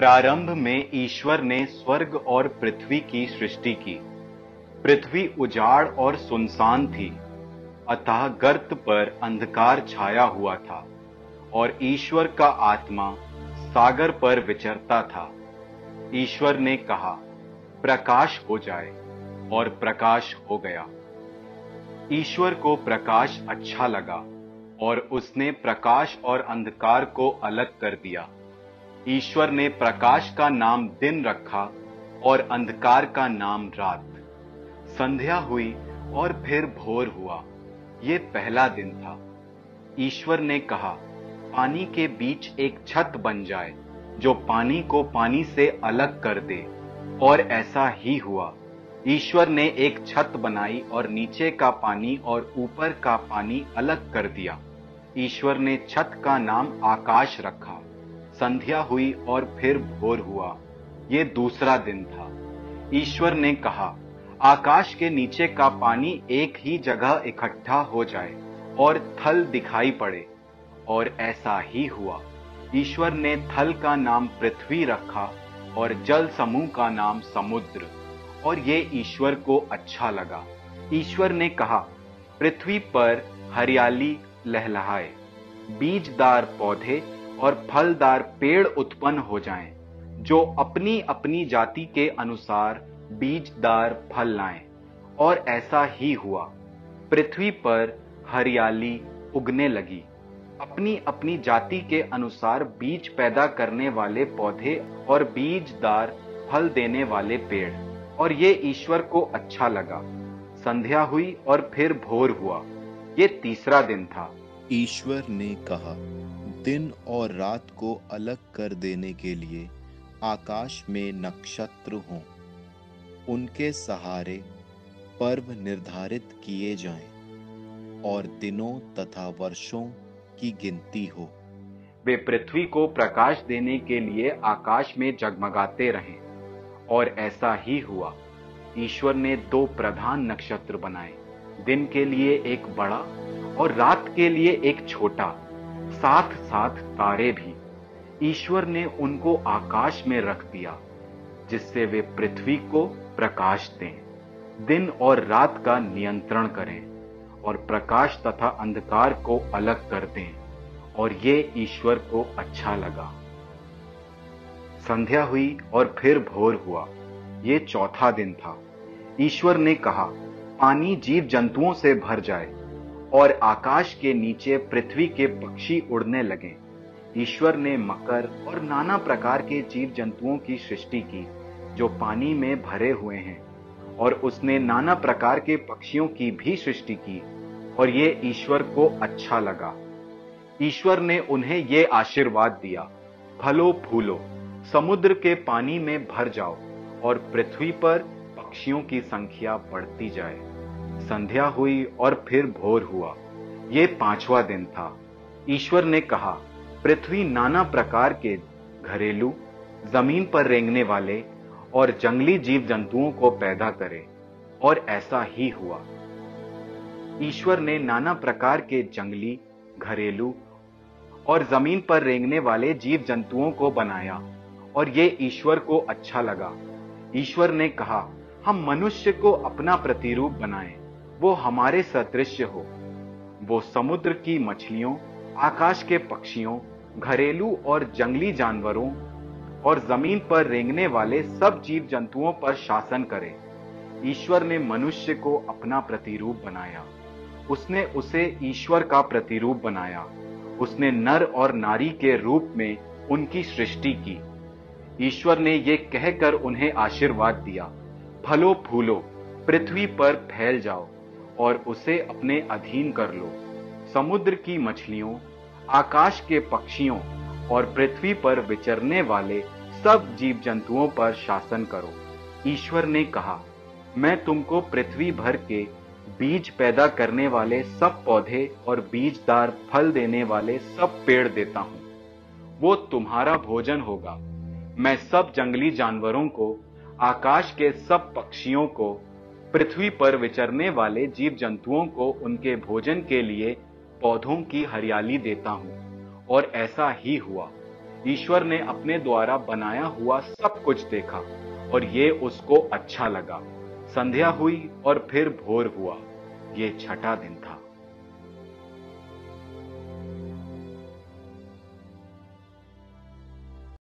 प्रारंभ में ईश्वर ने स्वर्ग और पृथ्वी की सृष्टि की। पृथ्वी उजाड़ और सुनसान थी, अतः गर्त पर अंधकार छाया हुआ था और ईश्वर का आत्मा सागर पर विचरता था। ईश्वर ने कहा, प्रकाश हो जाए, और प्रकाश हो गया। ईश्वर को प्रकाश अच्छा लगा और उसने प्रकाश और अंधकार को अलग कर दिया। ईश्वर ने प्रकाश का नाम दिन रखा और अंधकार का नाम रात। संध्या हुई और फिर भोर हुआ। ये पहला दिन था। ईश्वर ने कहा, पानी के बीच एक छत बन जाए, जो पानी को पानी से अलग कर दे। और ऐसा ही हुआ। ईश्वर ने एक छत बनाई और नीचे का पानी और ऊपर का पानी अलग कर दिया। ईश्वर ने छत का नाम आकाश रखा। संध्या हुई और फिर भोर हुआ। ये दूसरा दिन था। ईश्वर ने कहा, आकाश के नीचे का पानी एक ही जगह इकट्ठा हो जाए और थल दिखाई पड़े, और ऐसा ही हुआ। ईश्वर ने थल का नाम पृथ्वी रखा और जल समूह का नाम समुद्र, और ये ईश्वर को अच्छा लगा। ईश्वर ने कहा, पृथ्वी पर हरियाली लहलहाए, बीजदार पौधे और फलदार पेड़ उत्पन्न हो जाएँ, जो अपनी अपनी जाति के अनुसार बीजदार फल लाएँ। और ऐसा ही हुआ। पृथ्वी पर हरियाली उगने लगी। अपनी अपनी जाति के अनुसार बीज पैदा करने वाले पौधे और बीजदार फल देने वाले पेड़। और ये ईश्वर को अच्छा लगा। संध्या हुई और फिर भोर हुआ। ये तीसरा दिन था। ईश्वर ने कहा दिन और रात को अलग कर देने के लिए आकाश में नक्षत्र हों। उनके सहारे पर्व निर्धारित किए जाएँ और दिनों तथा वर्षों की गिनती हो। वे पृथ्वी को प्रकाश देने के लिए आकाश में जगमगाते रहें और ऐसा ही हुआ। ईश्वर ने दो प्रधान नक्षत्र बनाए, दिन के लिए एक बड़ा और रात के लिए एक छोटा। साथ साथ तारे भी। ईश्वर ने उनको आकाश में रख दिया, जिससे वे पृथ्वी को प्रकाश दें, दिन और रात का नियंत्रण करें और प्रकाश तथा अंधकार को अलग कर दें, और ये ईश्वर को अच्छा लगा। संध्या हुई और फिर भोर हुआ। ये चौथा दिन था। ईश्वर ने कहा, पानी जीव जंतुओं से भर जाए और आकाश के नीचे पृथ्वी के पक्षी उड़ने लगे। ईश्वर ने मकर और नाना प्रकार के जीव जंतुओं की सृष्टि की, जो पानी में भरे हुए हैं, और उसने नाना प्रकार के पक्षियों की भी सृष्टि की, और ये ईश्वर को अच्छा लगा। ईश्वर ने उन्हें ये आशीर्वाद दिया, फलो फूलो, समुद्र के पानी में भर जाओ, और पृथ्वी पर पक्षियों की संख्या बढ़ती जाए। संध्या हुई और फिर भोर हुआ। ये पांचवा दिन था। ईश्वर ने कहा, पृथ्वी नाना प्रकार के घरेलू, ज़मीन पर रेंगने वाले और जंगली जीव जंतुओं को पैदा करे, और ऐसा ही हुआ। ईश्वर ने नाना प्रकार के जंगली, घरेलू और ज़मीन पर रेंगने वाले जीव जंतुओं को बनाया, और ये ईश्वर को अच्छा लगा। ईश्वर ने कहा, हम मनुष्य को अपना प्रतिरूप बनाएँ। वो हमारे सदृश्य हो। वो समुद्र की मछलियों, आकाश के पक्षियों, घरेलू और जंगली जानवरों और ज़मीन पर रेंगने वाले सब जीव जंतुओं पर शासन करे। ईश्वर ने मनुष्य को अपना प्रतिरूप बनाया। उसने उसे ईश्वर का प्रतिरूप बनाया। उसने नर और नारी के रूप में उनकी सृष्टि की। ईश्वर ने ये कहकर उन्हें आशीर्वाद दिया, फलो फूलो, पृथ्वी पर फैल जाओ। और उसे अपने अधीन कर लो। समुद्र की मछलियों, आकाश के पक्षियों और पृथ्वी पर विचरने वाले सब जीव जंतुओं पर शासन करो। ईश्वर ने कहा, मैं तुमको पृथ्वी भर के बीज पैदा करने वाले सब पौधे और बीजदार फल देने वाले सब पेड़ देता हूँ। वो तुम्हारा भोजन होगा। मैं सब जंगली जानवरों को, आकाश के सब पक्षियों को पृथ्वी पर विचरने वाले जीव जंतुओं को उनके भोजन के लिए पौधों की हरियाली देता हूँ, और ऐसा ही हुआ। ईश्वर ने अपने द्वारा बनाया हुआ सब कुछ देखा, और ये उसको अच्छा लगा। संध्या हुई और फिर भोर हुआ। ये छठा दिन था।